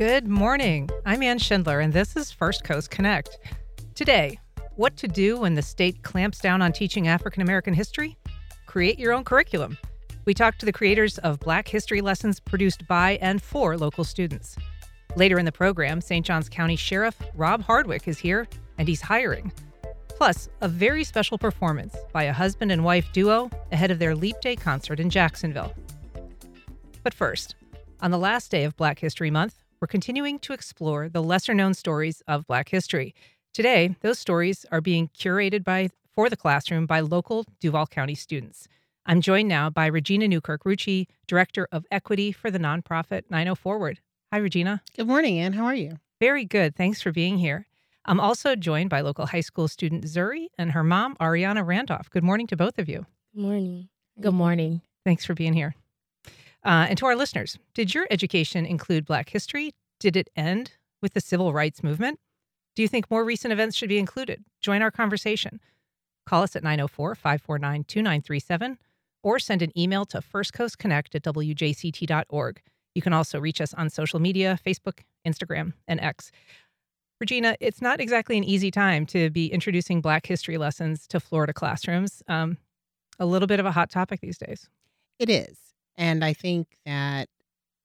Good morning. I'm Ann Schindler, and this is First Coast Connect. Today, what to do when the state clamps down on teaching African American history? Create your own curriculum. We talked to the creators of Black History lessons produced by and for local students. Later in the program, St. Johns County Sheriff Rob Hardwick is here, and he's hiring. Plus, a very special performance by a husband and wife duo ahead of their Leap Day concert in Jacksonville. But first, on the last day of Black History Month, we're continuing to explore the lesser known stories of Black history. Today, those stories are being curated by for the classroom by local Duval County students. I'm joined now by Regina Newkirk Rucci, Director of Equity for the nonprofit 904WARD. Hi, Regina. Good morning, Ann. How are you? Very good. Thanks for being here. I'm also joined by local high school student Zuri and her mom, Ariana Randolph. Good morning to both of you. Good morning. Good morning. Thanks for being here. Uh, and to our listeners, did your education include Black history? Did it end with the civil rights movement? Do you think more recent events should be included? Join our conversation. Call us at 904 549 2937 or send an email to firstcoastconnect at wjct.org. You can also reach us on social media Facebook, Instagram, and X. Regina, it's not exactly an easy time to be introducing Black history lessons to Florida classrooms. Um, a little bit of a hot topic these days. It is. And I think that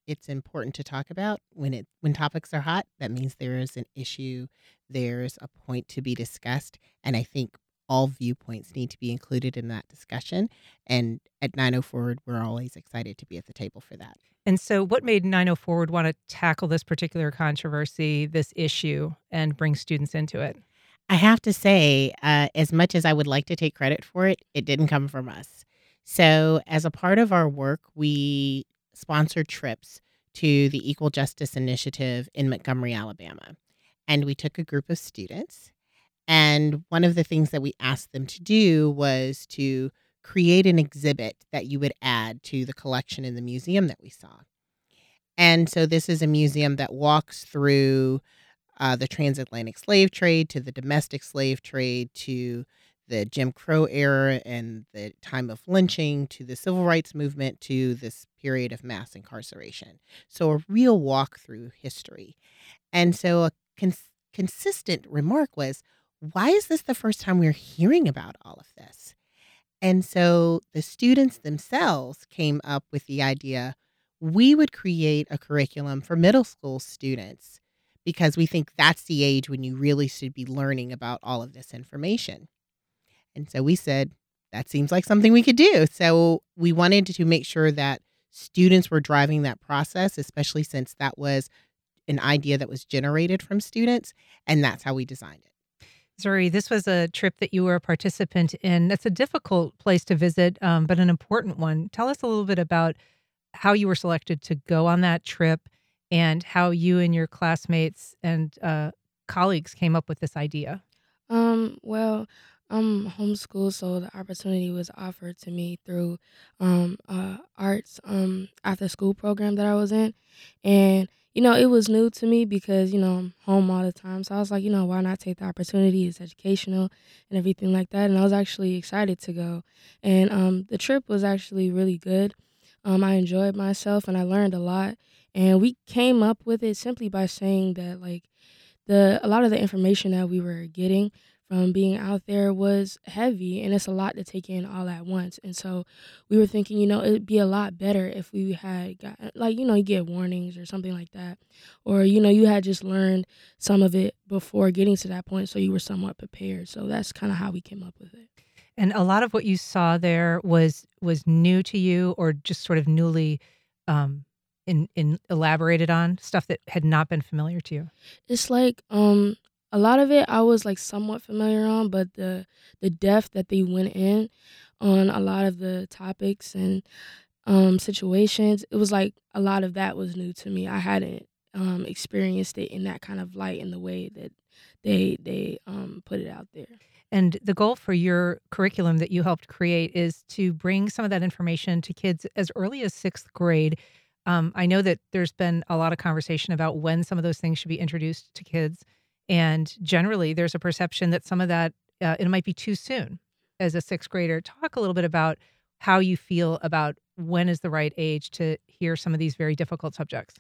it's important to talk about when it when topics are hot that means there is an issue there's a point to be discussed and i think all viewpoints need to be included in that discussion. And at 904WARD we're always excited to be at the table for that. And so what made 904WARD want to tackle this particular controversy this issue and bring students into it? I have to say uh, as much as i would like to take credit for it it didn't come from us so as a part of our work we sponsored trips to the Equal Justice Initiative in Montgomery, Alabama. And we took a group of students. And one of the things that we asked them to do was to create an exhibit that you would add to the collection in the museum that we saw. And so this is a museum that walks through uh, the transatlantic slave trade to the domestic slave trade to the Jim Crow era and the time of lynching to the civil rights movement to this period of mass incarceration. So, a real walk through history. And so, a cons- consistent remark was, why is this the first time we're hearing about all of this? And so, the students themselves came up with the idea we would create a curriculum for middle school students because we think that's the age when you really should be learning about all of this information. And so we said, that seems like something we could do. So we wanted to make sure that students were driving that process, especially since that was an idea that was generated from students. And that's how we designed it. Zuri, this was a trip that you were a participant in. That's a difficult place to visit, um, but an important one. Tell us a little bit about how you were selected to go on that trip and how you and your classmates and uh, colleagues came up with this idea. Um, well, I'm homeschooled, so the opportunity was offered to me through um, uh, arts um, after school program that I was in, and you know it was new to me because you know I'm home all the time. So I was like, you know, why not take the opportunity? It's educational and everything like that, and I was actually excited to go. And um, the trip was actually really good. Um, I enjoyed myself and I learned a lot. And we came up with it simply by saying that like the a lot of the information that we were getting from being out there was heavy and it's a lot to take in all at once. And so we were thinking, you know, it'd be a lot better if we had got like, you know, you get warnings or something like that. Or, you know, you had just learned some of it before getting to that point so you were somewhat prepared. So that's kind of how we came up with it. And a lot of what you saw there was was new to you or just sort of newly um in, in elaborated on stuff that had not been familiar to you. It's like um a lot of it I was like somewhat familiar on, but the the depth that they went in on a lot of the topics and um, situations, it was like a lot of that was new to me. I hadn't um, experienced it in that kind of light in the way that they they um, put it out there. And the goal for your curriculum that you helped create is to bring some of that information to kids as early as sixth grade. Um, I know that there's been a lot of conversation about when some of those things should be introduced to kids. And generally, there's a perception that some of that uh, it might be too soon as a sixth grader. Talk a little bit about how you feel about when is the right age to hear some of these very difficult subjects.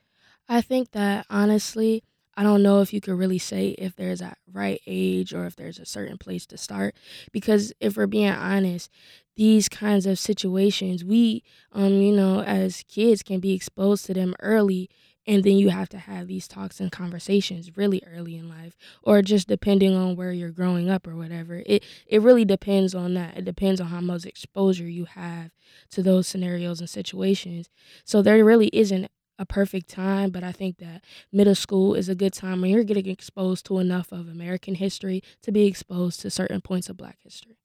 I think that honestly, I don't know if you could really say if there's a right age or if there's a certain place to start because if we're being honest, these kinds of situations, we um you know, as kids can be exposed to them early and then you have to have these talks and conversations really early in life or just depending on where you're growing up or whatever. It it really depends on that. It depends on how much exposure you have to those scenarios and situations. So there really isn't a perfect time, but I think that middle school is a good time when you're getting exposed to enough of American history to be exposed to certain points of Black history.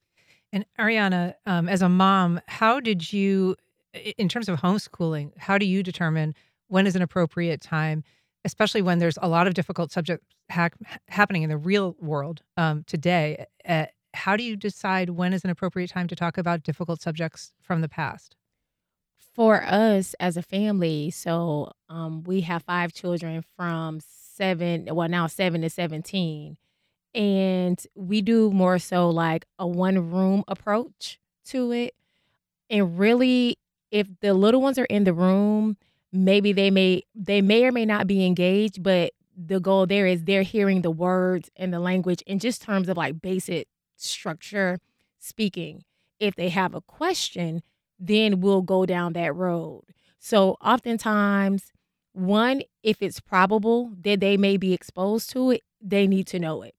And Ariana, um, as a mom, how did you, in terms of homeschooling, how do you determine when is an appropriate time, especially when there's a lot of difficult subjects ha- happening in the real world um, today? Uh, how do you decide when is an appropriate time to talk about difficult subjects from the past? For us as a family, so um, we have five children from seven, well, now seven to 17. And we do more so like a one room approach to it. And really, if the little ones are in the room, maybe they may they may or may not be engaged, but the goal there is they're hearing the words and the language in just terms of like basic structure speaking. If they have a question, then we'll go down that road. So oftentimes, one, if it's probable that they may be exposed to it, they need to know it.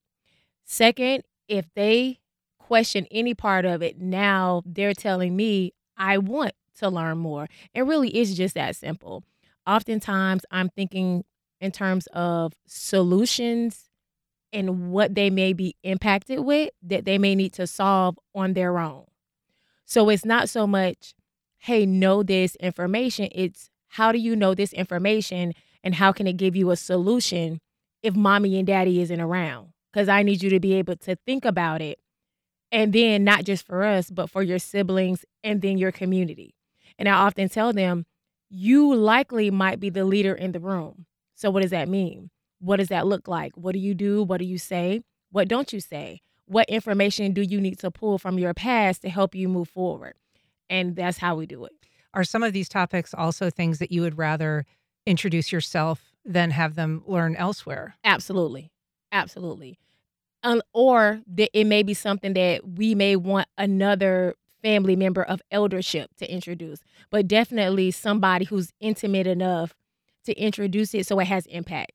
Second, if they question any part of it, now they're telling me, I want to learn more. It really is just that simple. Oftentimes, I'm thinking in terms of solutions and what they may be impacted with that they may need to solve on their own. So it's not so much, hey, know this information. It's how do you know this information and how can it give you a solution if mommy and daddy isn't around? Because I need you to be able to think about it. And then not just for us, but for your siblings and then your community. And I often tell them, you likely might be the leader in the room. So, what does that mean? What does that look like? What do you do? What do you say? What don't you say? What information do you need to pull from your past to help you move forward? And that's how we do it. Are some of these topics also things that you would rather introduce yourself than have them learn elsewhere? Absolutely. Absolutely. Um, or that it may be something that we may want another family member of eldership to introduce, but definitely somebody who's intimate enough to introduce it so it has impact.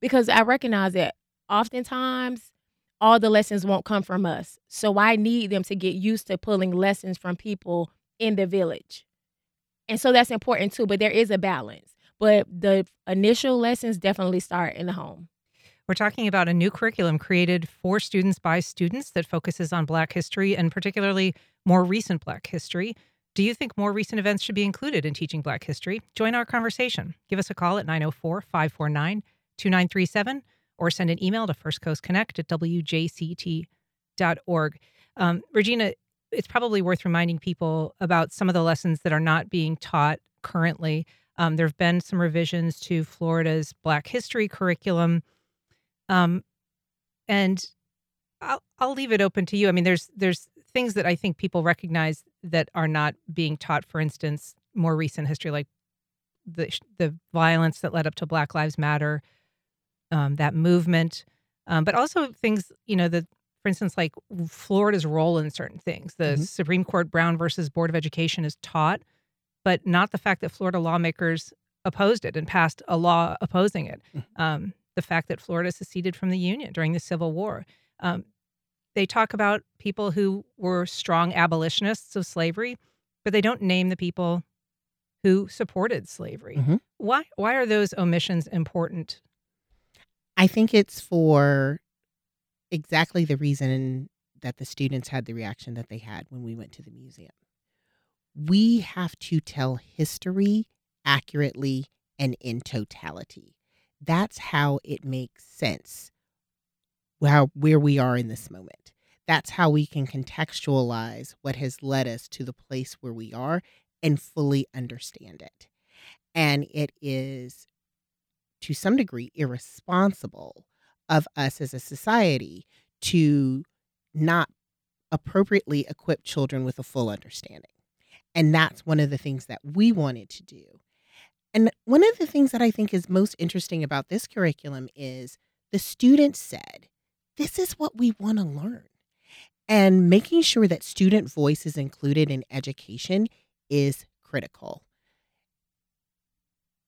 Because I recognize that oftentimes all the lessons won't come from us. So I need them to get used to pulling lessons from people in the village. And so that's important too, but there is a balance. But the initial lessons definitely start in the home. We're talking about a new curriculum created for students by students that focuses on Black history and particularly more recent Black history. Do you think more recent events should be included in teaching Black history? Join our conversation. Give us a call at 904 549 2937 or send an email to First Coast Connect at wjct.org. Um, Regina, it's probably worth reminding people about some of the lessons that are not being taught currently. Um, there have been some revisions to Florida's Black history curriculum. Um, and I'll I'll leave it open to you. I mean, there's there's things that I think people recognize that are not being taught. For instance, more recent history, like the the violence that led up to Black Lives Matter, um, that movement, um, but also things you know the for instance, like Florida's role in certain things. The mm-hmm. Supreme Court Brown versus Board of Education is taught, but not the fact that Florida lawmakers opposed it and passed a law opposing it. Mm-hmm. Um, the fact that Florida seceded from the Union during the Civil War. Um, they talk about people who were strong abolitionists of slavery, but they don't name the people who supported slavery. Mm-hmm. Why why are those omissions important? I think it's for exactly the reason that the students had the reaction that they had when we went to the museum. We have to tell history accurately and in totality that's how it makes sense how where we are in this moment. That's how we can contextualize what has led us to the place where we are and fully understand it. And it is to some degree irresponsible of us as a society to not appropriately equip children with a full understanding. And that's one of the things that we wanted to do And one of the things that I think is most interesting about this curriculum is the students said, This is what we want to learn. And making sure that student voice is included in education is critical.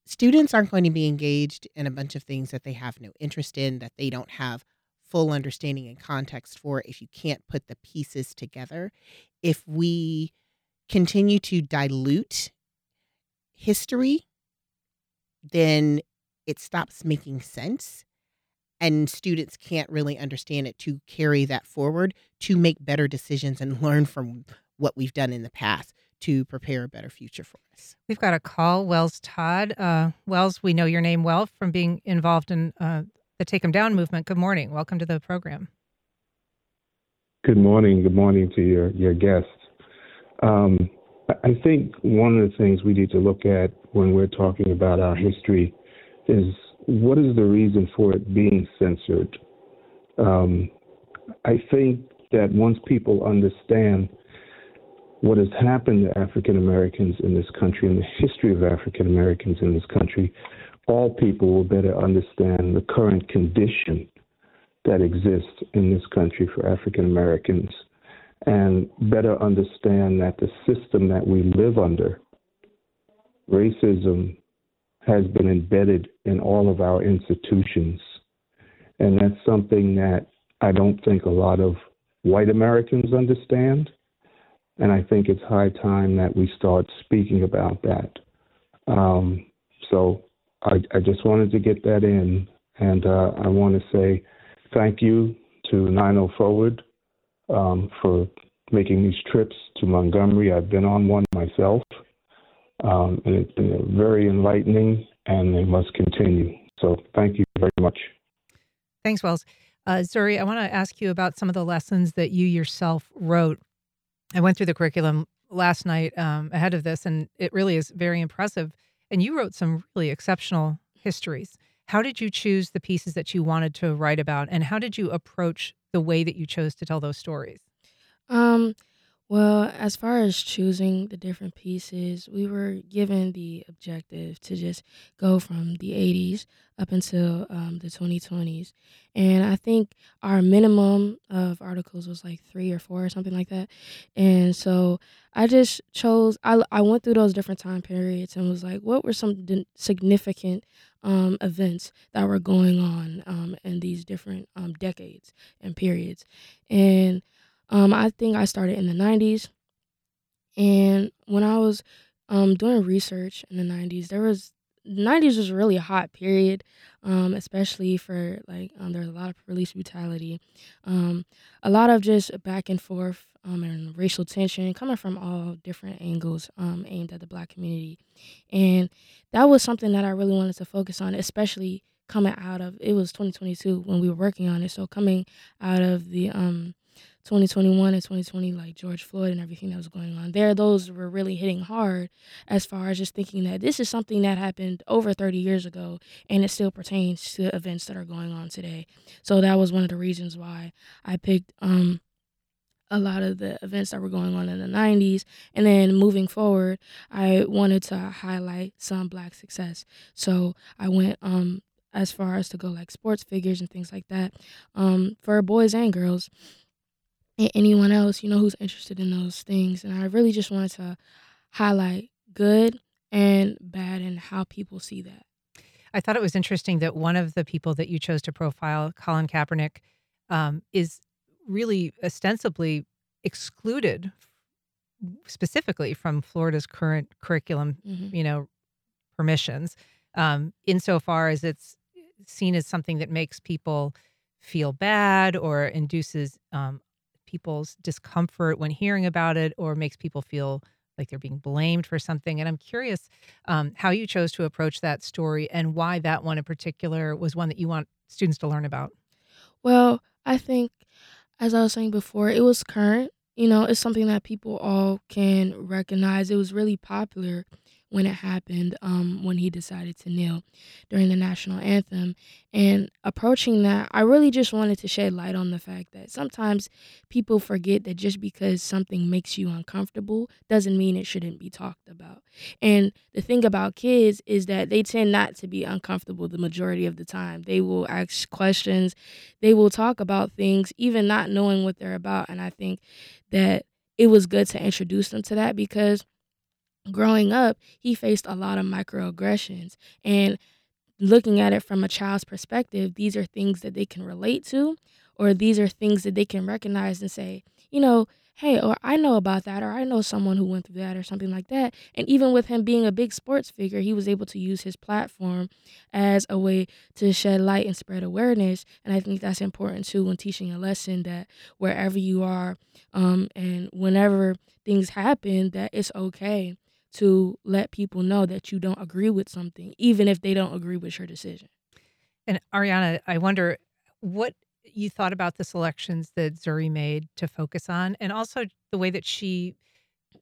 Students aren't going to be engaged in a bunch of things that they have no interest in, that they don't have full understanding and context for if you can't put the pieces together. If we continue to dilute history, then it stops making sense and students can't really understand it to carry that forward to make better decisions and learn from what we've done in the past to prepare a better future for us. We've got a call, Wells Todd. Uh, Wells, we know your name well from being involved in uh, the Take 'em Down movement. Good morning. Welcome to the program. Good morning. Good morning to your your guests. Um, I think one of the things we need to look at when we're talking about our history is what is the reason for it being censored? Um, I think that once people understand what has happened to African Americans in this country and the history of African Americans in this country, all people will better understand the current condition that exists in this country for African Americans and better understand that the system that we live under, racism, has been embedded in all of our institutions. And that's something that I don't think a lot of white Americans understand. And I think it's high time that we start speaking about that. Um, so I, I, just wanted to get that in. And uh, I want to say thank you to 904WARD um, for making these trips to Montgomery. I've been on one myself, um, and it's been very enlightening, and they must continue. So thank you very much. Thanks, Wells. Uh, Zuri, I want to ask you about some of the lessons that you yourself wrote. I went through the curriculum last night um, ahead of this, and it really is very impressive. And you wrote some really exceptional histories. How did you choose the pieces that you wanted to write about, and how did you approach the way that you chose to tell those stories? Um, well, as far as choosing the different pieces, we were given the objective to just go from the 80s up until um, the 2020s. And I think our minimum of articles was like three or four or something like that. And so I just chose, I, I went through those different time periods and was like, what were some significant um, events that were going on um, in these different um, decades and periods? And um, I think I started in the 90s. And when I was um, doing research in the 90s, there was 90s was really a hot period, um, especially for like um, there was a lot of police brutality, um, a lot of just back and forth um, and racial tension coming from all different angles um, aimed at the black community, and that was something that I really wanted to focus on, especially coming out of it was 2022 when we were working on it. So coming out of the um 2021 and 2020, like George Floyd and everything that was going on there, those were really hitting hard as far as just thinking that this is something that happened over 30 years ago and it still pertains to events that are going on today. So that was one of the reasons why I picked um, a lot of the events that were going on in the 90s. And then moving forward, I wanted to highlight some black success. So I went um, as far as to go like sports figures and things like that um, for boys and girls and anyone else, you know, who's interested in those things. And I really just wanted to highlight good and bad and how people see that. I thought it was interesting that one of the people that you chose to profile, Colin Kaepernick, um, is really ostensibly excluded specifically from Florida's current curriculum, mm-hmm. you know, permissions, um, insofar as it's seen as something that makes people feel bad or induces um, people's discomfort when hearing about it or makes people feel like they're being blamed for something. And I'm curious um, how you chose to approach that story and why that one in particular was one that you want students to learn about. Well, I think, as I was saying before, it was current. You know, it's something that people all can recognize. It was really popular when it happened, um, when he decided to kneel during the national anthem. And approaching that, I really just wanted to shed light on the fact that sometimes people forget that just because something makes you uncomfortable doesn't mean it shouldn't be talked about. And the thing about kids is that they tend not to be uncomfortable the majority of the time. They will ask questions, they will talk about things, even not knowing what they're about. And I think that it was good to introduce them to that because growing up, he faced a lot of microaggressions. And looking at it from a child's perspective, these are things that they can relate to, or these are things that they can recognize and say, you know, hey, or I know about that, or I know someone who went through that, or something like that. And even with him being a big sports figure, he was able to use his platform as a way to shed light and spread awareness. And I think that's important too when teaching a lesson that wherever you are um, and whenever things happen, that it's okay to let people know that you don't agree with something, even if they don't agree with your decision. And Ariana, I wonder what you thought about the selections that Zuri made to focus on, and also the way that she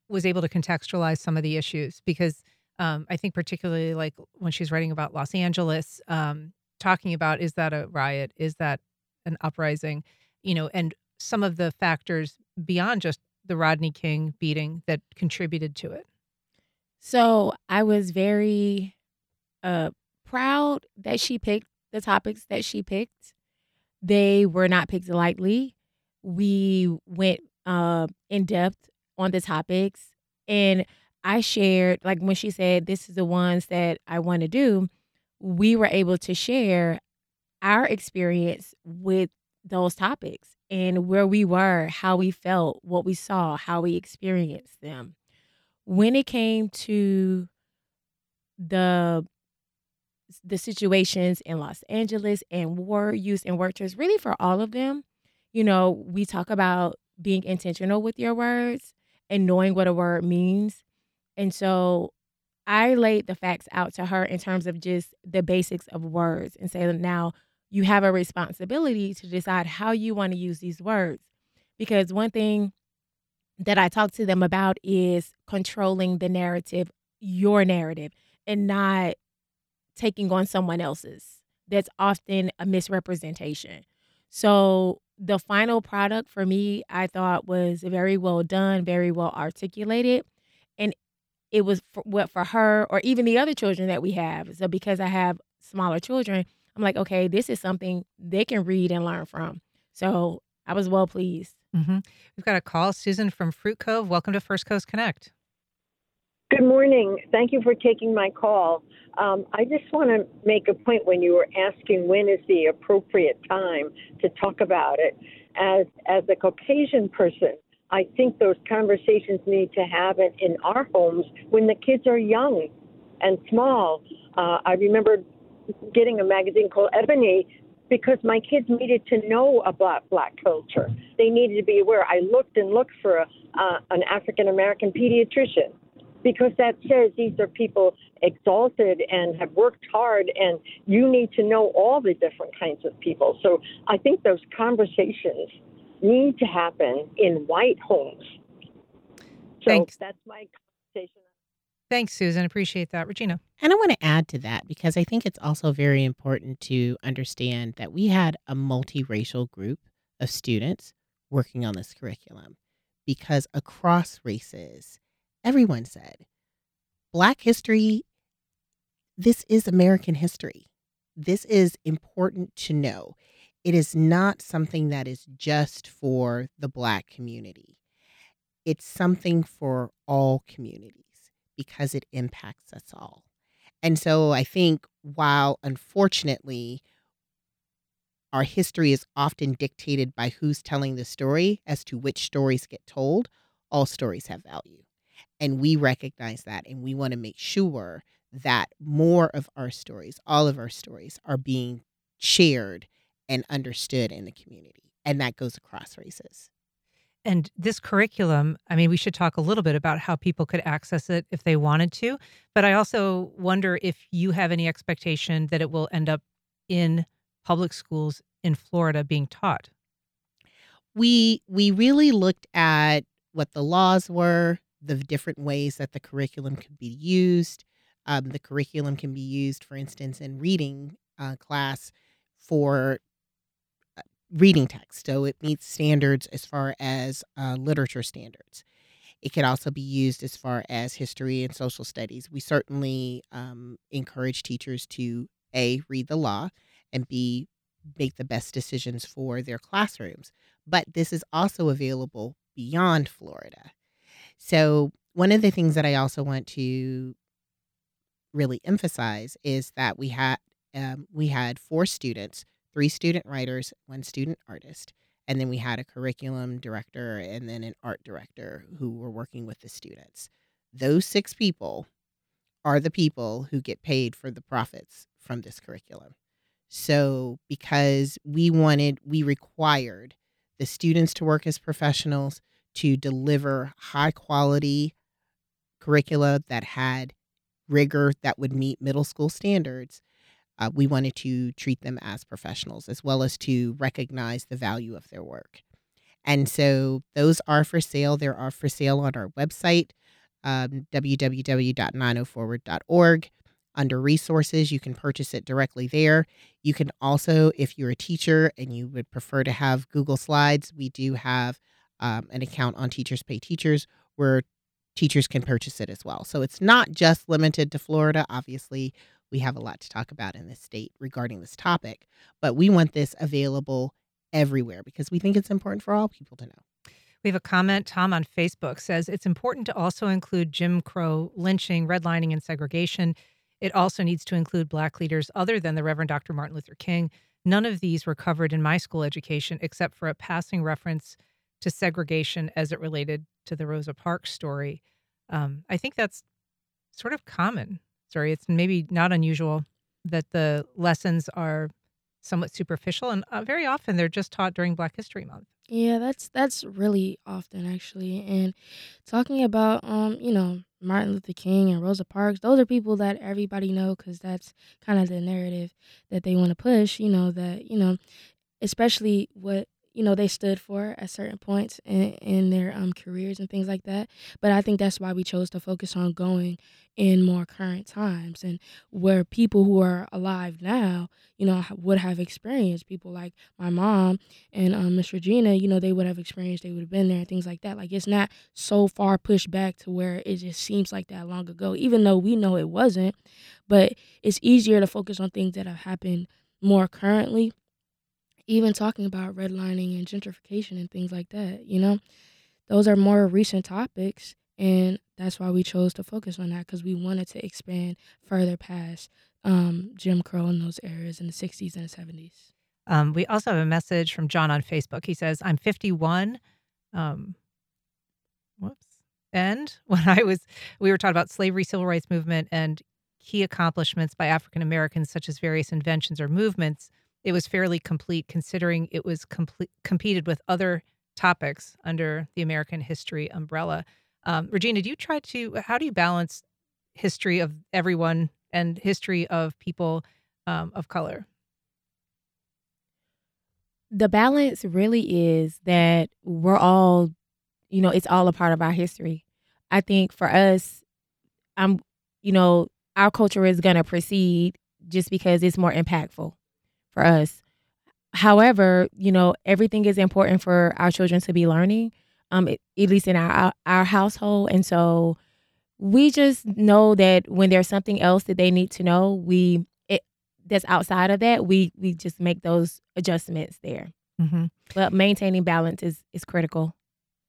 was able to contextualize some of the issues. Because um, I think, particularly like when she's writing about Los Angeles, um, talking about is that a riot? Is that an uprising? You know, and some of the factors beyond just the Rodney King beating that contributed to it. So I was very uh, proud that she picked the topics that she picked. They were not picked lightly. We went uh, in depth on the topics, and I shared like when she said, "This is the ones that I want to do." We were able to share our experience with those topics and where we were, how we felt, what we saw, how we experienced them when it came to the the situations in Los Angeles and word use and word really for all of them, you know, we talk about being intentional with your words and knowing what a word means. And so I laid the facts out to her in terms of just the basics of words and say, now you have a responsibility to decide how you want to use these words. Because one thing that I talk to them about is controlling the narrative, your narrative, and not taking on someone else's. That's often a misrepresentation. So the final product for me, I thought was very well done, very well articulated. And it was for, what for her or even the other children that we have. So because I have smaller children, I'm like, okay, this is something they can read and learn from. So I was well pleased. Mm-hmm. We've got a call, Susan from Fruit Cove. Welcome to First Coast Connect. Good morning. Thank you for taking my call. Um, I just want to make a point when you were asking when is the appropriate time to talk about it. As as a Caucasian person, I think those conversations need to happen in our homes when the kids are young and small. Uh, I remember getting a magazine called Ebony because my kids needed to know about black culture. They needed to be aware. I looked and looked for a, uh, an African American pediatrician because that says these are people exalted and have worked hard, and you need to know all the different kinds of people. So I think those conversations need to happen in white homes. So Thanks. that's my conversation. Thanks, Susan. Appreciate that. Regina. And I want to add to that because I think it's also very important to understand that we had a multiracial group of students working on this curriculum because across races, everyone said, Black history, this is American history. This is important to know. It is not something that is just for the Black community, it's something for all communities because it impacts us all. And so I think while unfortunately our history is often dictated by who's telling the story as to which stories get told, all stories have value. And we recognize that and we want to make sure that more of our stories, all of our stories, are being shared and understood in the community. And that goes across races. And this curriculum, I mean, we should talk a little bit about how people could access it if they wanted to. But I also wonder if you have any expectation that it will end up in public schools in Florida being taught. We we really looked at what the laws were, the different ways that the curriculum can be used. Um, the curriculum can be used, for instance, in reading uh, class for reading text. So it meets standards as far as uh, literature standards. It can also be used as far as history and social studies. We certainly um, encourage teachers to A, read the law, and B, make the best decisions for their classrooms. But this is also available beyond Florida. So, one of the things that I also want to really emphasize is that we had um, we had four students, three student writers, one student artist, and then we had a curriculum director and then an art director who were working with the students. Those six people are the people who get paid for the profits from this curriculum. So, because we wanted, we required the students to work as professionals to deliver high quality curricula that had rigor that would meet middle school standards, uh, we wanted to treat them as professionals as well as to recognize the value of their work. And so those are for sale. They are for sale on our website, um, www.904ward.org. Under resources, you can purchase it directly there. You can also, if you're a teacher and you would prefer to have Google Slides, we do have um, an account on Teachers Pay Teachers where teachers can purchase it as well. So it's not just limited to Florida. Obviously, we have a lot to talk about in this state regarding this topic, but we want this available everywhere because we think it's important for all people to know. We have a comment. Tom on Facebook says it's important to also include Jim Crow lynching, redlining, and segregation. It also needs to include Black leaders other than the Reverend Dr. Martin Luther King. None of these were covered in my school education except for a passing reference to segregation as it related to the Rosa Parks story. Um, I think that's sort of common story. It's maybe not unusual that the lessons are somewhat superficial, and uh, very often they're just taught during Black History Month. Yeah, that's that's really often actually. And talking about um, you know, Martin Luther King and Rosa Parks, those are people that everybody know cuz that's kind of the narrative that they want to push, you know, that, you know, especially what you know they stood for at certain points in, in their um, careers and things like that. But i think that's why we chose to focus on going in more current times and where people who are alive now you know would have experienced people like my mom and um, miss regina you know they would have experienced they would have been there and things like that. Like it's not so far pushed back to where it just seems like that long ago even though we know it wasn't. But it's easier to focus on things that have happened more currently even talking about redlining and gentrification and things like that, you know, those are more recent topics. And that's why we chose to focus on that because we wanted to expand further past um, Jim Crow in those areas in the 60s and the 70s. Um, we also have a message from John on Facebook. He says, I'm 51. Um, whoops. And when I was, we were talking about slavery, civil rights movement, and key accomplishments by African Americans, such as various inventions or movements it was fairly complete considering it was complete, competed with other topics under the American history umbrella. Um, Regina, do you try to, how do you balance history of everyone and history of people um, of color? The balance really is that we're all, you know, it's all a part of our history. I think for us, I'm, you know, our culture is going to proceed just because it's more impactful for us. However, you know, everything is important for our children to be learning, um, at least in our our household, and so we just know that when there's something else that they need to know, we it that's outside of that, we we just make those adjustments there. Mm-hmm. But maintaining balance is is critical.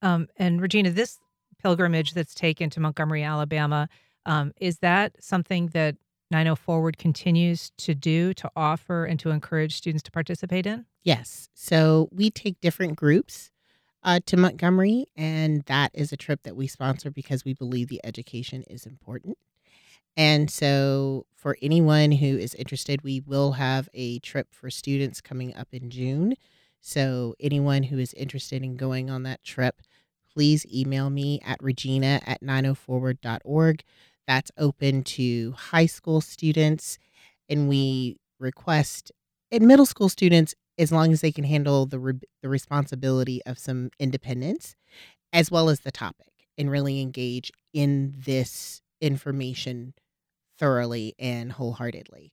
Um, and Regina, this pilgrimage that's taken to Montgomery, Alabama, um, is that something that 904WARD continues to do to offer and to encourage students to participate in? Yes. So we take different groups uh, to Montgomery, and that is a trip that we sponsor because we believe the education is important. And so, for anyone who is interested, we will have a trip for students coming up in June. So, anyone who is interested in going on that trip, please email me at regina at 904ward.org. That's open to high school students, and we request in middle school students as long as they can handle the re- the responsibility of some independence, as well as the topic. and really engage in this information thoroughly and wholeheartedly.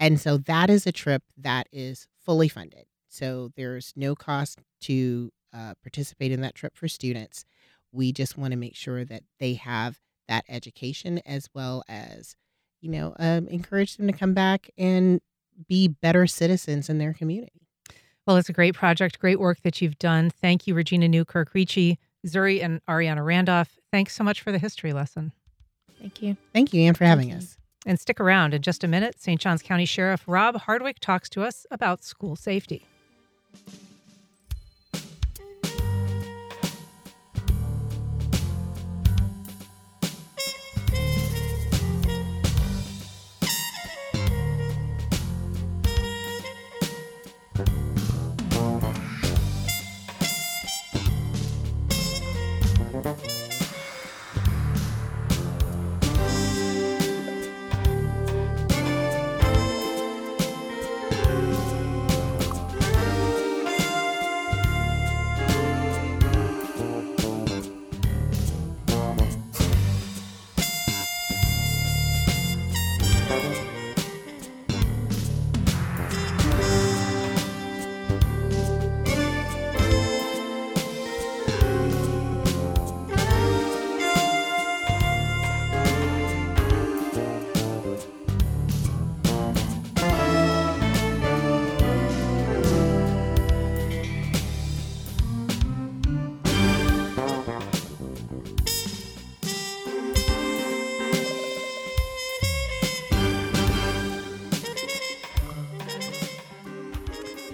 And so that is a trip that is fully funded. So there's no cost to uh, participate in that trip for students. We just want to make sure that they have that education as well as, you know, um, encourage them to come back and be better citizens in their community. Well, it's a great project, great work that you've done. Thank you, Regina Newkirk Rucci, Zuri, and Ariana Randolph. Thanks so much for the history lesson. Thank you. Thank you, Ann, for having Thank you. us. And stick around in just a minute. St. Johns County Sheriff Rob Hardwick talks to us about school safety.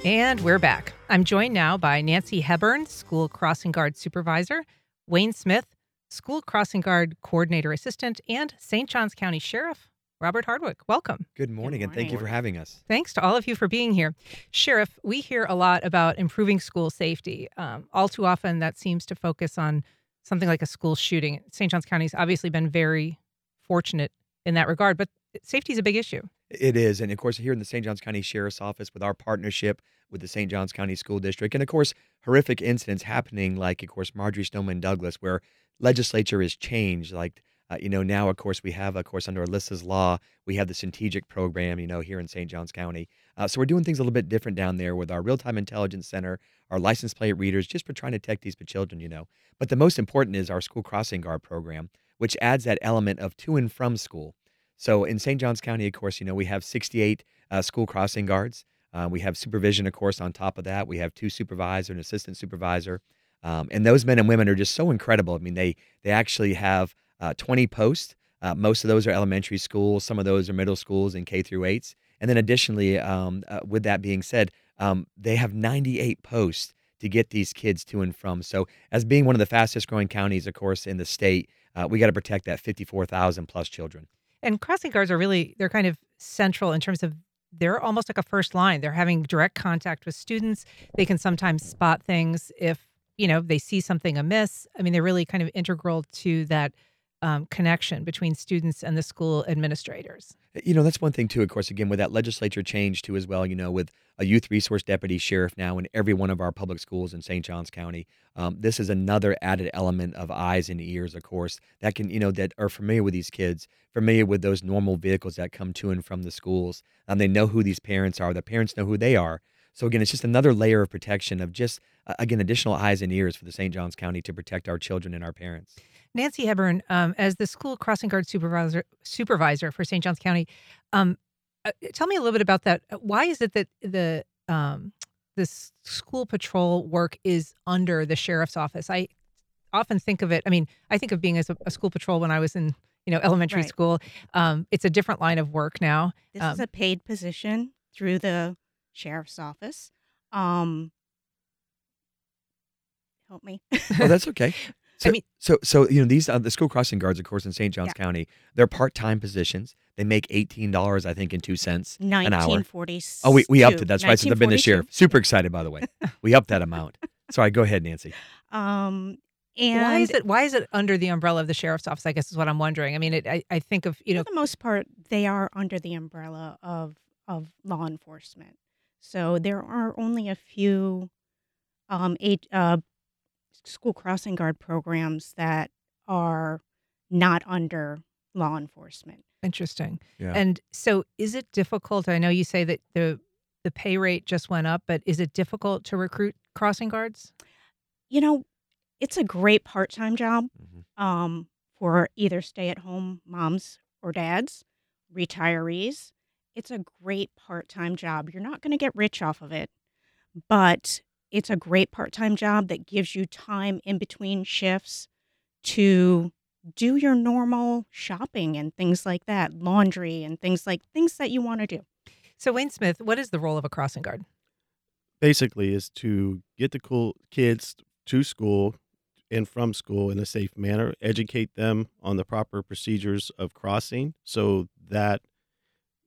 And we're back. I'm joined now by Nancy Hebburn, School Crossing Guard Supervisor, Wayne Smith, School Crossing Guard Coordinator Assistant, and St. Johns County Sheriff Robert Hardwick. Welcome. Good morning, and thank you for having us. Thanks to all of you for being here. Sheriff, we hear a lot about improving school safety. Um, all too often, that seems to focus on something like a school shooting. St. Johns County's obviously been very fortunate in that regard, but safety is a big issue. It is, and of course, here in the St. Johns County Sheriff's Office, with our partnership with the St. Johns County School District, and of course, horrific incidents happening, like of course Marjory Stoneman Douglas, where legislature has changed. Like uh, you know, now of course we have, of course, under Alyssa's law, we have the Centegix program, you know, here in St. Johns County. Uh, so we're doing things a little bit different down there with our real-time intelligence center, our license plate readers, just for trying to detect these children, you know. But the most important is our school crossing guard program, which adds that element of to and from school. So in St. Johns County, of course, you know, we have 68 uh, school crossing guards. Uh, we have supervision, of course, on top of that. We have two supervisor and assistant supervisor. Um, and those men and women are just so incredible. I mean, they they actually have uh, 20 posts. Uh, most of those are elementary schools. Some of those are middle schools and K through eights. And then additionally, um, uh, with that being said, um, they have 98 posts to get these kids to and from. So, as being one of the fastest growing counties, of course, in the state, uh, we got to protect that 54,000 plus children. And crossing guards are really, they're kind of central in terms of they're almost like a first line. They're having direct contact with students. They can sometimes spot things if, you know, they see something amiss. I mean, they're really kind of integral to that um, connection between students and the school administrators. You know, that's one thing too, of course, again, with that legislature change too as well, you know, with a youth resource deputy sheriff now in every one of our public schools in St. Johns County. Um, this is another added element of eyes and ears, of course, that can, you know, that are familiar with these kids, familiar with those normal vehicles that come to and from the schools. Um, they know who these parents are. The parents know who they are. So again, it's just another layer of protection of just, again, additional eyes and ears for the St. Johns County to protect our children and our parents. Nancy Hebburn, um, as the school crossing guard supervisor supervisor for St. Johns County, um, uh, tell me a little bit about that. Uh, Why is it that the um, this school patrol work is under the sheriff's office? I often think of it. I mean, I think of being as a, a school patrol when I was in you know elementary Right. school. Um, it's a different line of work now. This Um, is a paid position through the sheriff's office. Um, help me. Oh, that's okay. So, mean- so, so you know, these uh, the school crossing guards, of course, in St. Johns Yeah. County, they're part time positions. They make eighteen dollars, I think, and two cents an hour. 1942. Oh, we, we upped it. That's right. Since I've been the 1942. sheriff, super excited, by the way. we upped that amount. Sorry, go ahead, Nancy. Um, and why is it why is it under the umbrella of the sheriff's office? I guess is what I'm wondering. I mean, it, I I think of you know for the most part, they are under the umbrella of of law enforcement. So there are only a few um, eight, uh, school crossing guard programs that are not under law enforcement. Interesting. Yeah. And so is it difficult? I know you say that the the pay rate just went up, but is it difficult to recruit crossing guards? You know, it's a great part time job Mhm. um, for either stay at home moms or dads, retirees. It's a great part time job. You're not going to get rich off of it, but it's a great part time job that gives you time in between shifts to do your normal shopping and things like that, laundry and things like things that you want to do. So Wayne Smith, what is the role of a crossing guard? basically is to get the cool kids to school and from school in a safe manner, educate them on the proper procedures of crossing so that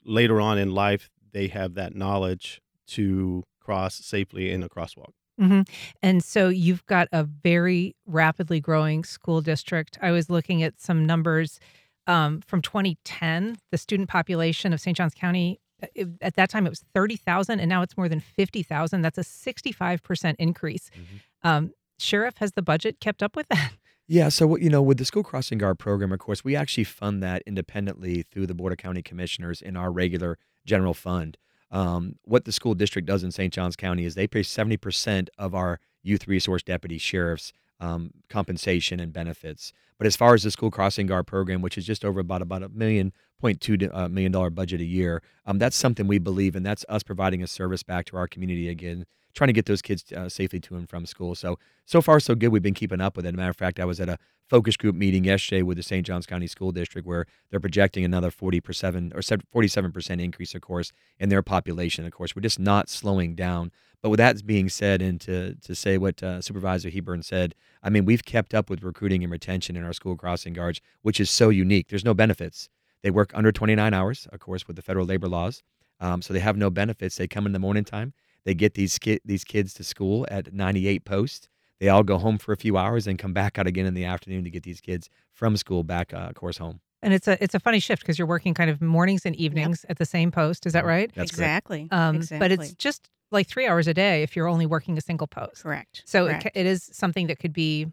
later on in life they have that knowledge to cross safely in a crosswalk. hmm And so you've got a very rapidly growing school district. I was looking at some numbers um, from 2010. The student population of St. Johns County uh, it- at that time it was 30,000, and now it's more than 50,000. That's a 65% increase. Mhm. Um, Sheriff, has the budget kept up with that? Yeah, so what you know, with the school crossing guard program, of course, we actually fund that independently through the Board of County Commissioners in our regular general fund. Um, what the school district does in St. Johns County is they pay seventy percent of our youth resource deputy sheriffs um, compensation and benefits. But as far as the school crossing guard program, which is just over about about a million point two uh, million dollar budget a year, um, that's something we believe in. That's us providing a service back to our community again, trying to get those kids uh, safely to and from school. So so far so good. We've been keeping up with it. matter of fact, I was at a focus group meeting yesterday with the St. Johns County School District where they're projecting another 40 percent or 47 percent increase, of course, in their population. Of course, we're just not slowing down. But with that being said, and to to say what uh, Supervisor Hebron said, I mean we've kept up with recruiting and retention in our school crossing guards, which is so unique. There's no benefits. They work under 29 hours, of course, with the federal labor laws. Um, so they have no benefits. They come in the morning time. They get these ki- these kids to school at 98 post. They all go home for a few hours and come back out again in the afternoon to get these kids from school back, uh, of course, home. And it's a it's a funny shift because you're working kind of mornings and evenings at the same post. Is that right? That's exactly. Um, exactly. But it's just like three hours a day if you're only working a single post. correct. So it, correct. ca- it is something that could be.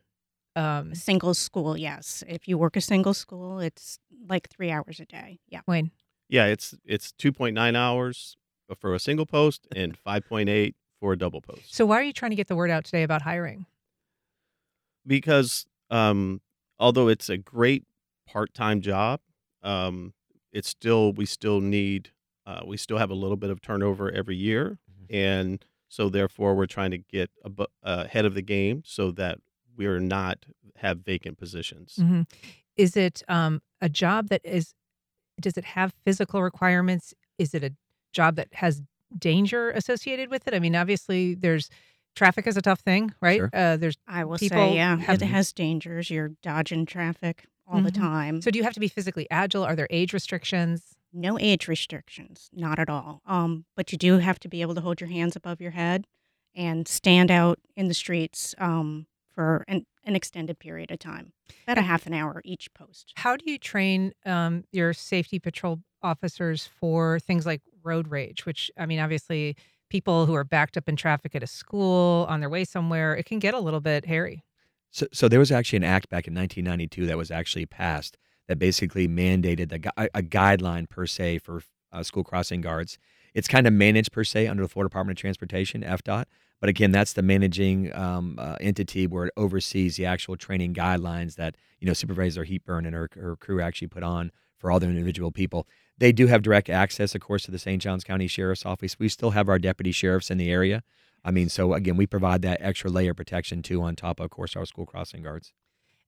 Um, single school, yes. If you work a single school, it's like three hours a day. Yeah. Wayne, Yeah, it's it's 2.9 hours for a single post and 5.8 for a double post. so why are you trying to get the word out today about hiring? because um, although it's a great part-time job, um, it's still we still need uh, we still have a little bit of turnover every year, Mhm. and so therefore we're trying to get abo- uh, ahead of the game so that we're not have vacant positions. hmm Is it um, a job that is? Does it have physical requirements? Is it a job that has danger associated with it? I mean, obviously, there's traffic is a tough thing, right? Sure. Uh, there's I will People say, yeah, have- it has dangers. You're dodging traffic all the Mhm. time. so do you have to be physically agile? Are there age restrictions? no age restrictions, not at all. Um, but you do have to be able to hold your hands above your head and stand out in the streets um, for an, an extended period of time, about a half an hour each post. How do you train um, your safety patrol officers for things like road rage? Which I mean, obviously, people who are backed up in traffic at a school on their way somewhere, it can get a little bit hairy. So, so there was actually an act back in 1992 that was actually passed that basically mandated the, gui- a guideline per se for uh, school crossing guards. It's kind of managed per se under the Florida Department of Transportation, FDOT. But again, that's the managing um, uh, entity where it oversees the actual training guidelines that you know Supervisor Heatburn and her, her crew actually put on for all the individual people. They do have direct access, of course, to the St. Johns County Sheriff's Office. We still have our deputy sheriffs in the area. I mean, so again, we provide that extra layer of protection too, on top of, of course, our school crossing guards.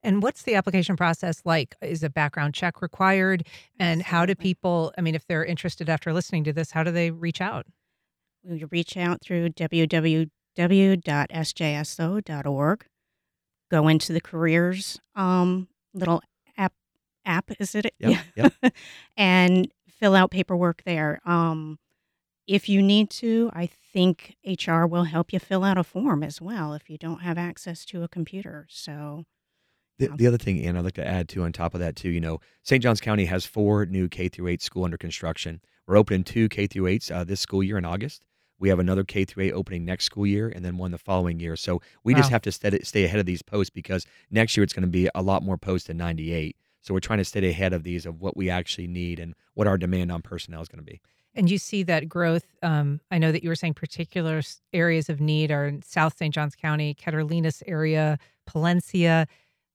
And what's the application process like? Is a background check required? And how do people, I mean, if they're interested after listening to this, how do they reach out? You reach out through www.sjso.org. Go into the careers um, little app. Is it? Yep, yep. and fill out paperwork there. Um, if you need to, I think HR will help you fill out a form as well if you don't have access to a computer. So The, the other thing, Ann, I'd like to add to on top of that too, you know, St. Johns County has four new K through eight school under construction. We're opening two K through eights uh, this school year in August. We have another K through 8 opening next school year and then one the following year. So we just have to stay, stay ahead of these posts because next year it's going to be a lot more posts than 98. So we're trying to stay ahead of these of what we actually need and what our demand on personnel is going to be. And you see that growth. Um, I know that you were saying particular areas of need are in South St. Johns County, Catalinas area, Palencia,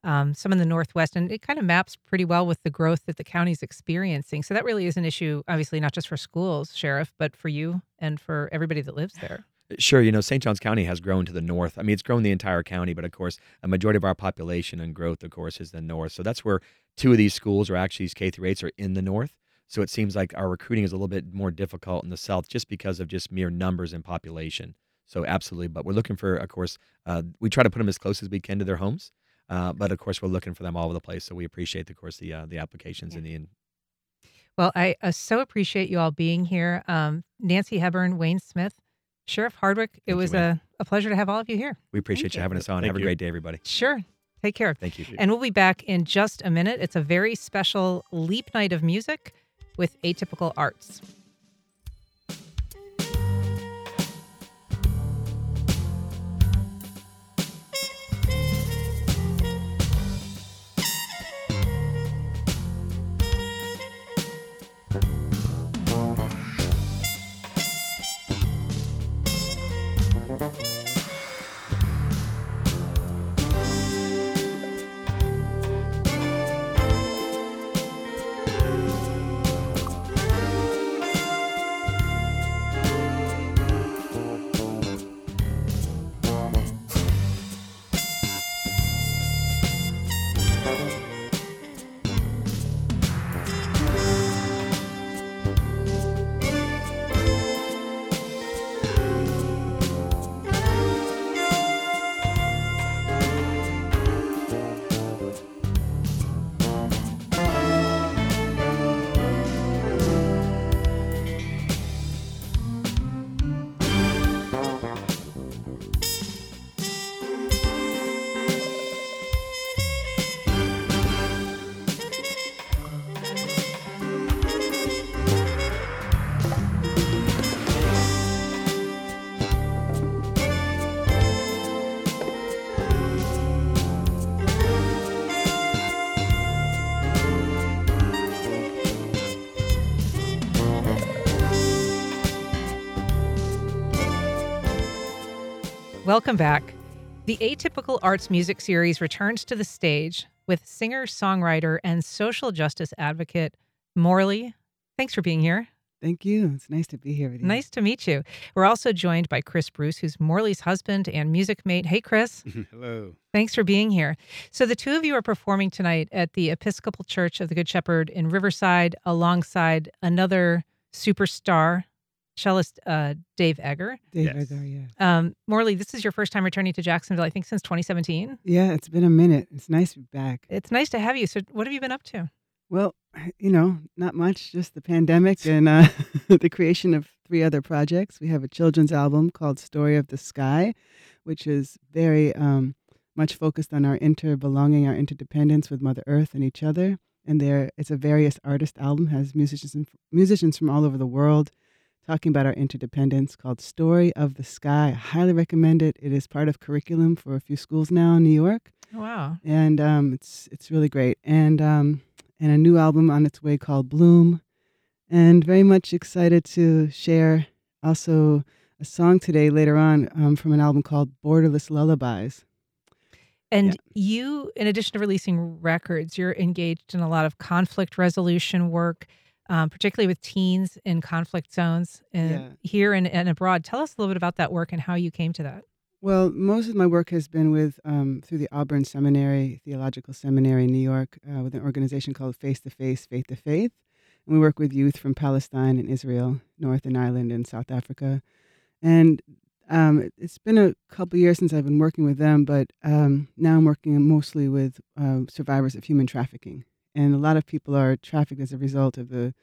um, some in the Northwest, and it kind of maps pretty well with the growth that the county's experiencing. So that really is an issue, obviously, not just for schools, Sheriff, but for you and for everybody that lives there. Sure, you know, St. Johns County has grown to the north. I mean, it's grown the entire county, but of course, a majority of our population and growth, of course, is the north. So that's where two of these schools are actually these K through eights are in the north. So it seems like our recruiting is a little bit more difficult in the south just because of just mere numbers and population. So absolutely, but we're looking for, of course, uh, we try to put them as close as we can to their homes. Uh, but of course, we're looking for them all over the place. So we appreciate, of course, the uh, the applications and the Well, I uh, so appreciate you all being here. Um, Nancy Hebburn, Wayne Smith, Sheriff Hardwick, it Thank you, was Wayne. a, a pleasure to have all of you here. we appreciate you you. having us on. Thank Have a great day, everybody. Sure. Take care. Thank you. And we'll be back in just a minute. It's a very special leap night of music with Atypical Arts. Welcome back. The Atypical Arts Music Series returns to the stage with singer, songwriter, and social justice advocate Morley. Thanks for being here. Thank you. It's nice to be here with you. Nice to meet you. We're also joined by Chris Bruce, who's Morley's husband and music mate. Hey, Chris. Hello. Thanks for being here. So, the two of you are performing tonight at the Episcopal Church of the Good Shepherd in Riverside alongside another superstar, cellist uh, Dave Eggar. Dave Yes. Eggar, yeah. Um, Morley, this is your first time returning to Jacksonville, I think, since 2017. Yeah, it's been a minute. It's nice to be back. It's nice to have you. So, what have you been up to? Well, you know, not much, just the pandemic and uh, the creation of three other projects. We have a children's album called Story of the Sky, which is very um, much focused on our inter-belonging, our interdependence with Mother Earth and each other. And there, it's a various artist album, has musicians musicians from all over the world talking about our interdependence called Story of the Sky. I highly recommend it. It is part of curriculum for a few schools now in New York. Oh, wow. and um, it's it's really great. And um, and a new album on its way called Bloom, and very much excited to share also a song today later on um, from an album called Borderless Lullabies. And Yeah. you, in addition to releasing records, you're engaged in a lot of conflict resolution work, um, particularly with teens in conflict zones and Yeah. here and, and abroad. Tell us a little bit about that work and how you came to that. Well, most of my work has been with um, through the Auburn Seminary, Theological Seminary in New York, uh, with an organization called Face to Face, Faith to Faith. And we work with youth from Palestine and Israel, Northern Ireland, and South Africa. And um, it- it's been a couple years since I've been working with them, but um, now I'm working mostly with uh, survivors of human trafficking. And a lot of people are trafficked as a result of the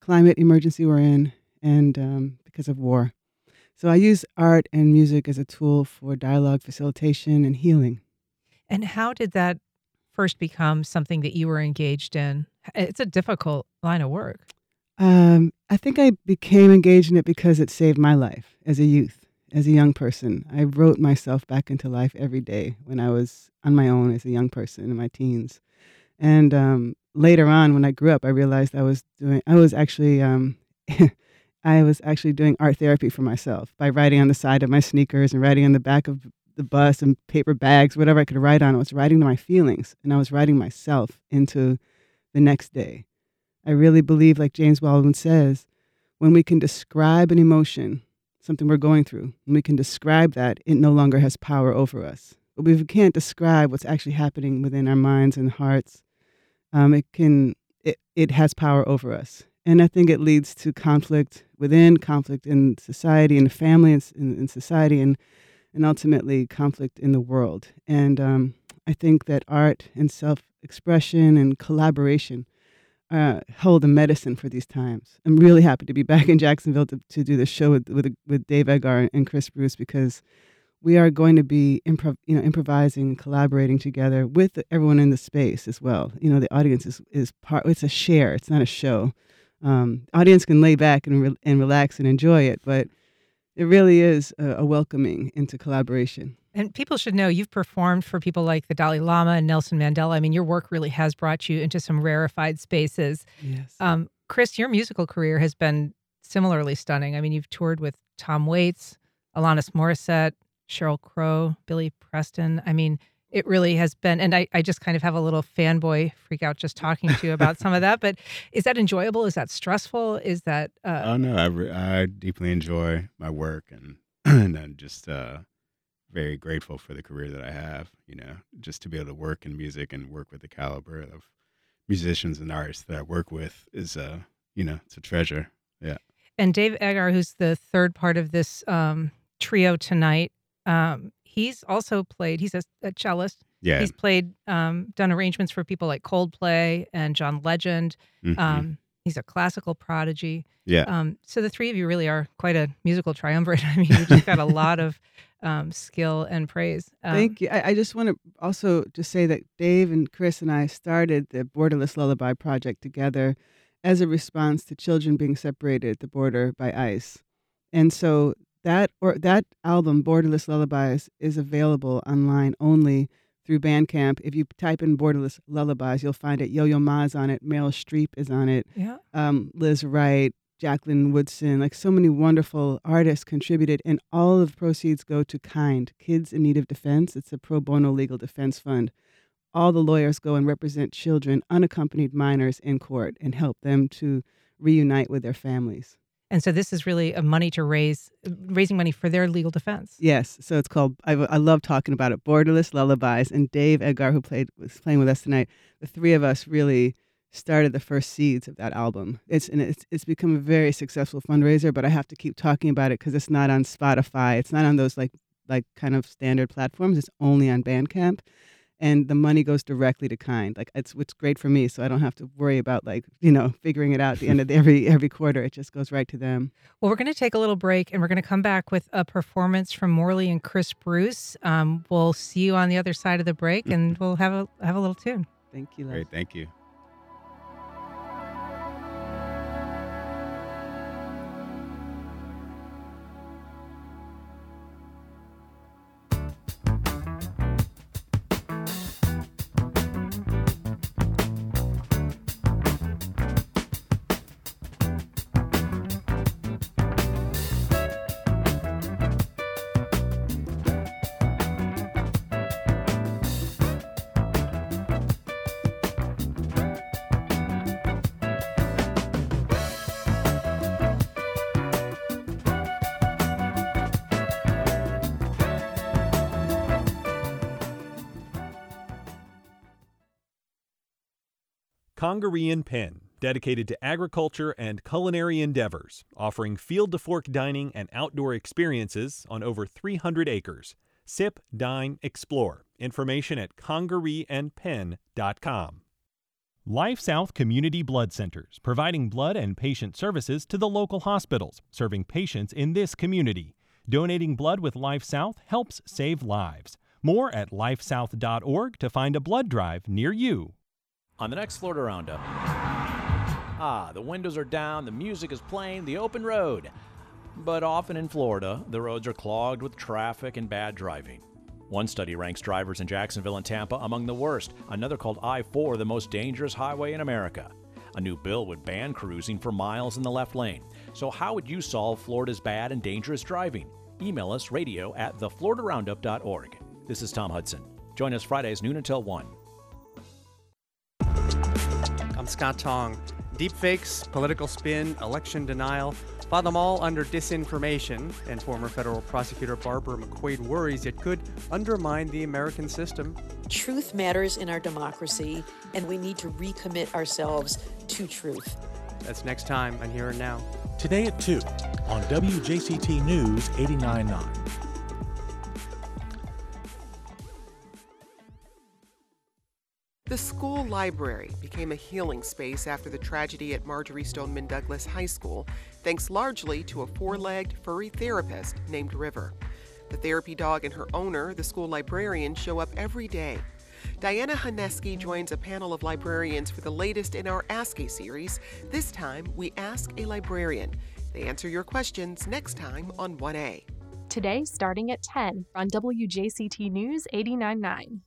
climate emergency we're in and um, because of war. So I use art and music as a tool for dialogue facilitation and healing. And how did that first become something that you were engaged in? It's a difficult line of work. Um, I think I became engaged in it because it saved my life as a youth, as a young person. I wrote myself back into life every day when I was on my own as a young person in my teens. And um, later on, when I grew up, I realized I was doing, I was actually, um, I was actually doing art therapy for myself by writing on the side of my sneakers and writing on the back of the bus and paper bags, whatever I could write on. I was writing my feelings and I was writing myself into the next day. I really believe, like James Baldwin says, when we can describe an emotion, something we're going through, when we can describe that, it no longer has power over us. But if we can't describe what's actually happening within our minds and hearts, um, it can it, it has power over us. And I think it leads to conflict within, conflict in society, in the family, in, in society, and and ultimately conflict in the world. And um, I think that art and self expression and collaboration uh, hold a medicine for these times. I'm really happy to be back in Jacksonville to, to do this show with, with, with Dave Eggar and Chris Bruce because we are going to be improv, you know, improvising collaborating together with everyone in the space as well. You know, the audience is, is part, it's a share, it's not a show. Um, audience can lay back and, re- and relax and enjoy it, but it really is a, a welcoming into collaboration. And people should know you've performed for people like the Dalai Lama and Nelson Mandela. I mean, your work really has brought you into some rarefied spaces. Yes. Um, Chris, your musical career has been similarly stunning. I mean, you've toured with Tom Waits, Alanis Morissette, Sheryl Crow, Billy Preston. I mean, it really has been and I, I just kind of have a little fanboy freak out just talking to you about some of that but is that enjoyable? Is that stressful? Is that uh, oh no I, re- I deeply enjoy my work and and i'm just uh, very grateful for the career that i have you know just to be able to work in music and work with the caliber of musicians and artists that i work with is uh you know it's a treasure. Yeah. And dave Eggar, who's the third part of this um, trio tonight um, he's also played. He's a, a cellist. Yeah, he's played, um, done arrangements for people like Coldplay and John Legend. Mhm. Um, he's a classical prodigy. yeah Um, so the three of you really are quite a musical triumvirate. I mean, you've just got a lot of um, skill and praise. Um, Thank you. I, I just want to also just say that Dave and Chris and I started the Borderless Lullaby Project together as a response to children being separated at the border by ICE. And so that or that album, Borderless Lullabies, is available online only through Bandcamp. If you type in Borderless Lullabies, you'll find it. Yo-Yo Ma's on it. Meryl Streep is on it. Yeah. Um, Lizz Wright, Jacqueline Woodson, like so many wonderful artists contributed, and all of the proceeds go to Kind Kids in Need of Defense. It's a pro bono legal defense fund. All the lawyers go and represent children, unaccompanied minors in court, and help them to reunite with their families. And so this is really a money to raise, raising money for their legal defense. Yes, so it's called. I, I love talking about it. Borderless Lullabies, and Dave Eggar, who played was playing with us tonight. The three of us really started the first seeds of that album. It's and it's it's become a very successful fundraiser. But I have to keep talking about it because it's not on Spotify. It's not on those like like kind of standard platforms. It's only on Bandcamp. And the money goes directly to Kind. Like it's what's great for me, so I don't have to worry about like you know figuring it out at the end of the, every every quarter. It just goes right to them. Well, we're going to take a little break and we're going to come back with a performance from Morley and Chris Bruce. Um, we'll see you on the other side of the break and we'll have a have a little tune. Thank you. Les. great thank you Congaree Penn, dedicated to agriculture and culinary endeavors, offering field to fork dining and outdoor experiences on over 300 acres. Sip, dine, explore. Information at congareeandpen.com. Life South Community Blood Centers, providing blood and patient services to the local hospitals, serving patients in this community. Donating blood with Life South helps save lives. More at lifesouth.org to find a blood drive near you. On the next Florida Roundup, Ah, the windows are down, the music is playing, the open road. But often in Florida, the roads are clogged with traffic and bad driving. One study ranks drivers in Jacksonville and Tampa among the worst, another called I 4 the most dangerous highway in America. A new bill would ban cruising for miles in the left lane. So, how would you solve Florida's bad and dangerous driving? Email us radio at thefloridaroundup.org. This is Tom Hudson. Join us Fridays, noon until 1. I'm Scott Tong. Deepfakes, political spin, election denial, file them all under disinformation, and former federal prosecutor Barbara McQuade worries it could undermine the American system. Truth matters in our democracy, and we need to recommit ourselves to truth. That's next time on Here and Now. Today at 2 on WJCT News 89.9. The school library became a healing space after the tragedy at Marjory Stoneman Douglas High School, thanks largely to a four legged furry therapist named River. The therapy dog and her owner, the school librarian, show up every day. Diana Haneski joins a panel of librarians for the latest in our Ask A series. This time, we ask a librarian. They answer your questions next time on 1A. Today, starting at 10 on WJCT News 89.9.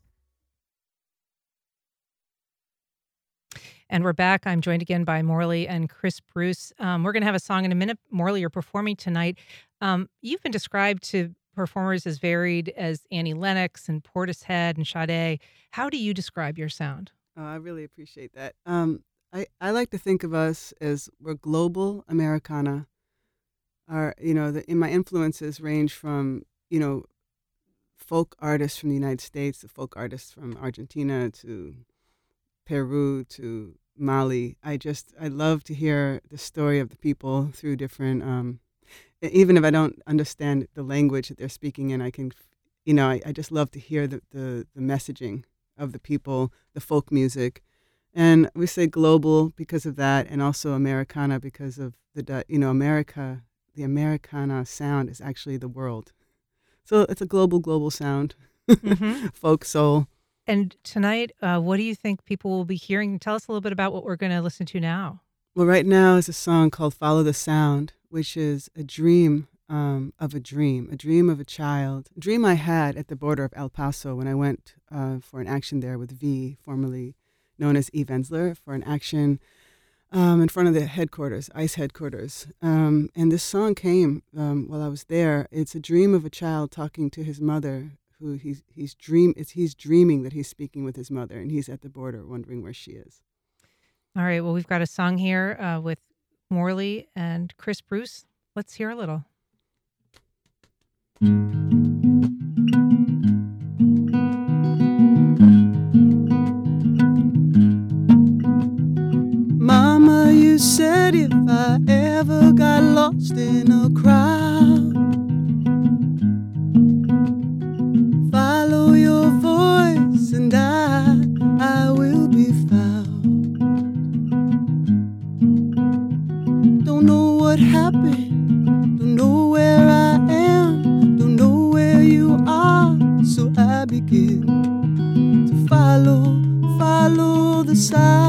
And we're back. I'm joined again by Morley and Chris Bruce. Um, we're going to have a song in a minute. Morley, you're performing tonight. Um, you've been described to performers as varied as Annie Lennox and Portishead and Sade. How do you describe your sound? Oh, I really appreciate that. Um, I, I like to think of us as we're global Americana. Our, you know, the, in my influences range from, you know, folk artists from the United States to folk artists from Argentina to Peru to Mali. I just I love to hear the story of the people through different. Um, even if I don't understand the language that they're speaking in, I can, you know, I, I just love to hear the, the the messaging of the people, the folk music, and we say global because of that, and also Americana because of the you know America. The Americana sound is actually the world, so it's a global global sound, Mhm. folk soul. And tonight, uh, what do you think people will be hearing? Tell us a little bit about what we're going to listen to now. Well, right now is a song called Follow the Sound, which is a dream um, of a dream, a dream of a child, a dream I had at the border of El Paso when I went uh, for an action there with V, formerly known as Eve Ensler, for an action um, in front of the headquarters, ICE headquarters. Um, and this song came um, while I was there. It's a dream of a child talking to his mother, who he's he's dream it's, he's dreaming that he's speaking with his mother, and he's at the border wondering where she is. All right. Well, we've got a song here uh, with Morley and Chris Bruce. Let's hear a little. Mama, you said if I ever got lost in a crowd, what happened, don't know where I am, don't know where you are, so I begin to follow, follow the sound.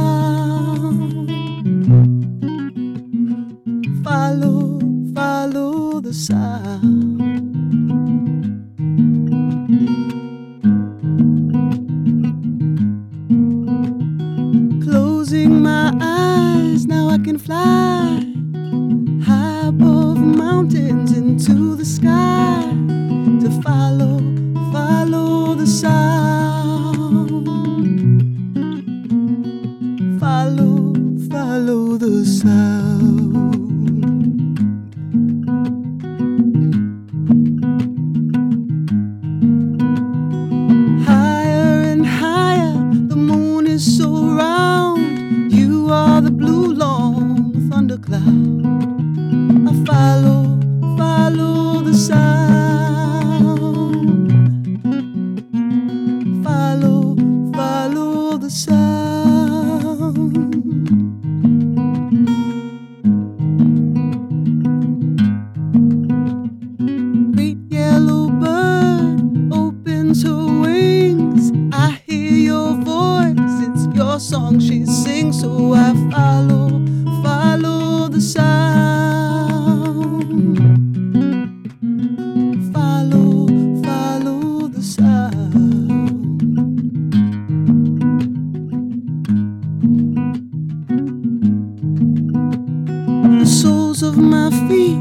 Of my feet,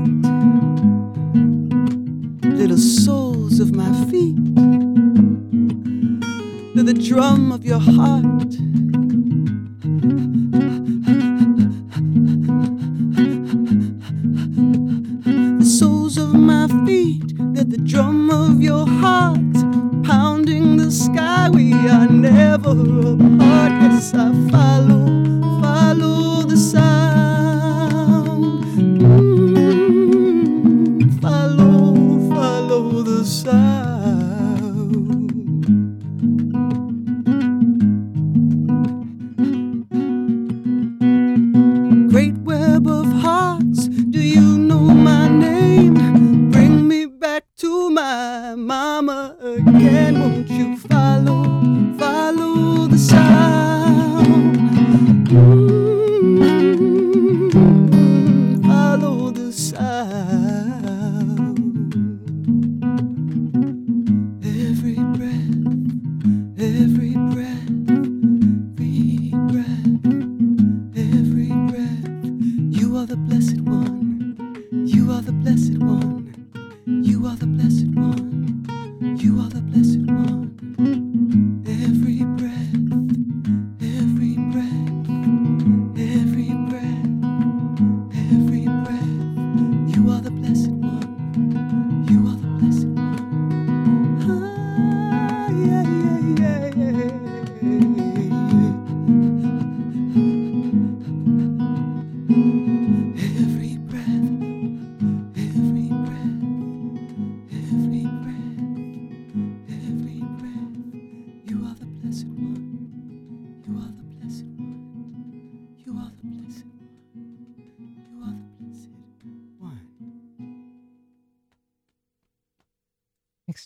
little soles of my feet, to the drum of your heart.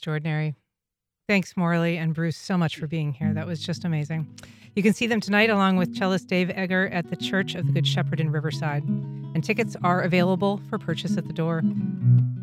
Extraordinary. Thanks, Morley and Bruce, so much for being here. That was just amazing. You can see them tonight along with cellist Dave Eggar at the Church of the Good Shepherd in Riverside. And tickets are available for purchase at the door.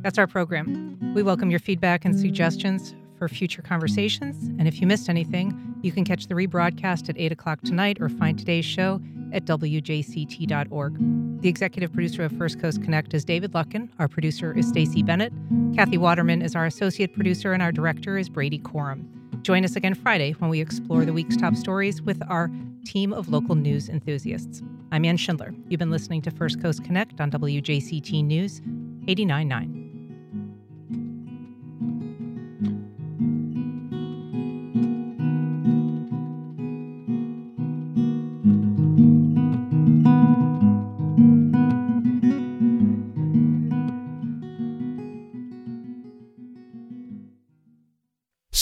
That's our program. We welcome your feedback and suggestions for future conversations. And if you missed anything, you can catch the rebroadcast at 8 o'clock tonight or find today's show at wjct.org. The executive producer of First Coast Connect is David Luckin. Our producer is Stacy Bennett. Kathy Waterman is our associate producer, and our director is Brady Corum. Join us again Friday when we explore the week's top stories with our team of local news enthusiasts. I'm Ann Schindler. You've been listening to First Coast Connect on WJCT News 89.9.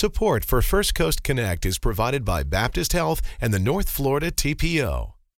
Support for First Coast Connect is provided by Baptist Health and the North Florida TPO.